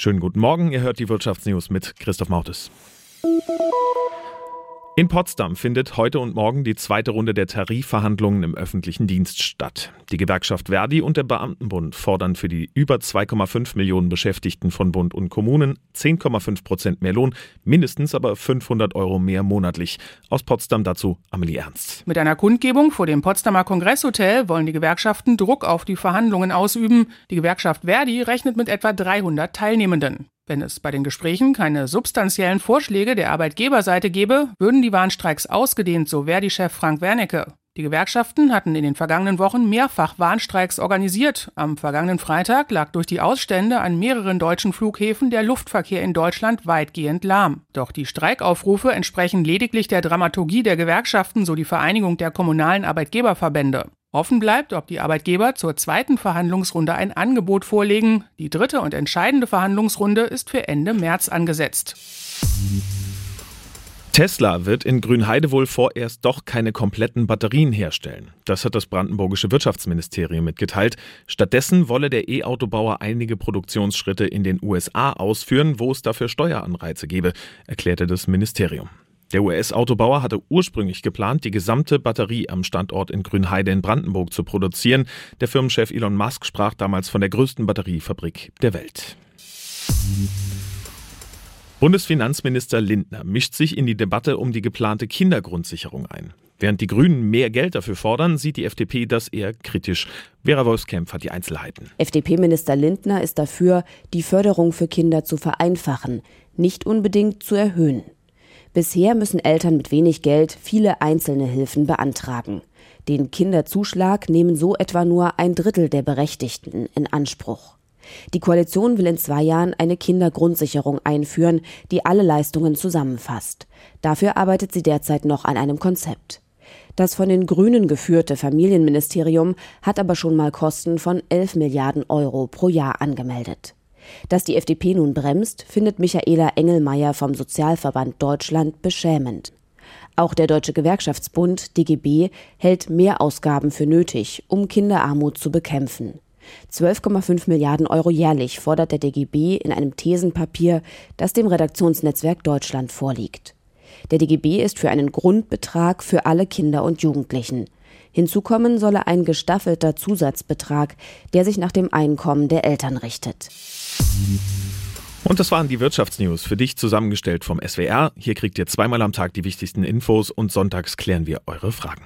Schönen guten Morgen, ihr hört die Wirtschaftsnews mit Christoph Mautes. In Potsdam findet heute und morgen die zweite Runde der Tarifverhandlungen im öffentlichen Dienst statt. Die Gewerkschaft Verdi und der Beamtenbund fordern für die über 2,5 Millionen Beschäftigten von Bund und Kommunen 10,5 Prozent mehr Lohn, mindestens aber 500 Euro mehr monatlich. Aus Potsdam dazu Amelie Ernst. Mit einer Kundgebung vor dem Potsdamer Kongresshotel wollen die Gewerkschaften Druck auf die Verhandlungen ausüben. Die Gewerkschaft Verdi rechnet mit etwa 300 Teilnehmenden. Wenn es bei den Gesprächen keine substanziellen Vorschläge der Arbeitgeberseite gäbe, würden die Warnstreiks ausgedehnt, so Verdi-Chef Frank Wernicke. Die Gewerkschaften hatten in den vergangenen Wochen mehrfach Warnstreiks organisiert. Am vergangenen Freitag lag durch die Ausstände an mehreren deutschen Flughäfen der Luftverkehr in Deutschland weitgehend lahm. Doch die Streikaufrufe entsprechen lediglich der Dramaturgie der Gewerkschaften, so die Vereinigung der kommunalen Arbeitgeberverbände. Offen bleibt, ob die Arbeitgeber zur zweiten Verhandlungsrunde ein Angebot vorlegen. Die dritte und entscheidende Verhandlungsrunde ist für Ende März angesetzt. Tesla wird in Grünheide wohl vorerst doch keine kompletten Batterien herstellen. Das hat das brandenburgische Wirtschaftsministerium mitgeteilt. Stattdessen wolle der E-Autobauer einige Produktionsschritte in den USA ausführen, wo es dafür Steueranreize gebe, erklärte das Ministerium. Der US-Autobauer hatte ursprünglich geplant, die gesamte Batterie am Standort in Grünheide in Brandenburg zu produzieren. Der Firmenchef Elon Musk sprach damals von der größten Batteriefabrik der Welt. Bundesfinanzminister Lindner mischt sich in die Debatte um die geplante Kindergrundsicherung ein. Während die Grünen mehr Geld dafür fordern, sieht die FDP das eher kritisch. Vera Wolfskämpf hat die Einzelheiten. FDP-Minister Lindner ist dafür, die Förderung für Kinder zu vereinfachen, nicht unbedingt zu erhöhen. Bisher müssen Eltern mit wenig Geld viele einzelne Hilfen beantragen. Den Kinderzuschlag nehmen so etwa nur ein Drittel der Berechtigten in Anspruch. Die Koalition will in zwei Jahren eine Kindergrundsicherung einführen, die alle Leistungen zusammenfasst. Dafür arbeitet sie derzeit noch an einem Konzept. Das von den Grünen geführte Familienministerium hat aber schon mal Kosten von 11 Milliarden Euro pro Jahr angemeldet. Dass die FDP nun bremst, findet Michaela Engelmeier vom Sozialverband Deutschland beschämend. Auch der Deutsche Gewerkschaftsbund DGB hält mehr Ausgaben für nötig, um Kinderarmut zu bekämpfen. 12,5 Milliarden Euro jährlich fordert der DGB in einem Thesenpapier, das dem Redaktionsnetzwerk Deutschland vorliegt. Der DGB ist für einen Grundbetrag für alle Kinder und Jugendlichen. Hinzu kommen solle ein gestaffelter Zusatzbetrag, der sich nach dem Einkommen der Eltern richtet. Und das waren die Wirtschaftsnews für dich zusammengestellt vom SWR. Hier kriegt ihr zweimal am Tag die wichtigsten Infos und sonntags klären wir eure Fragen.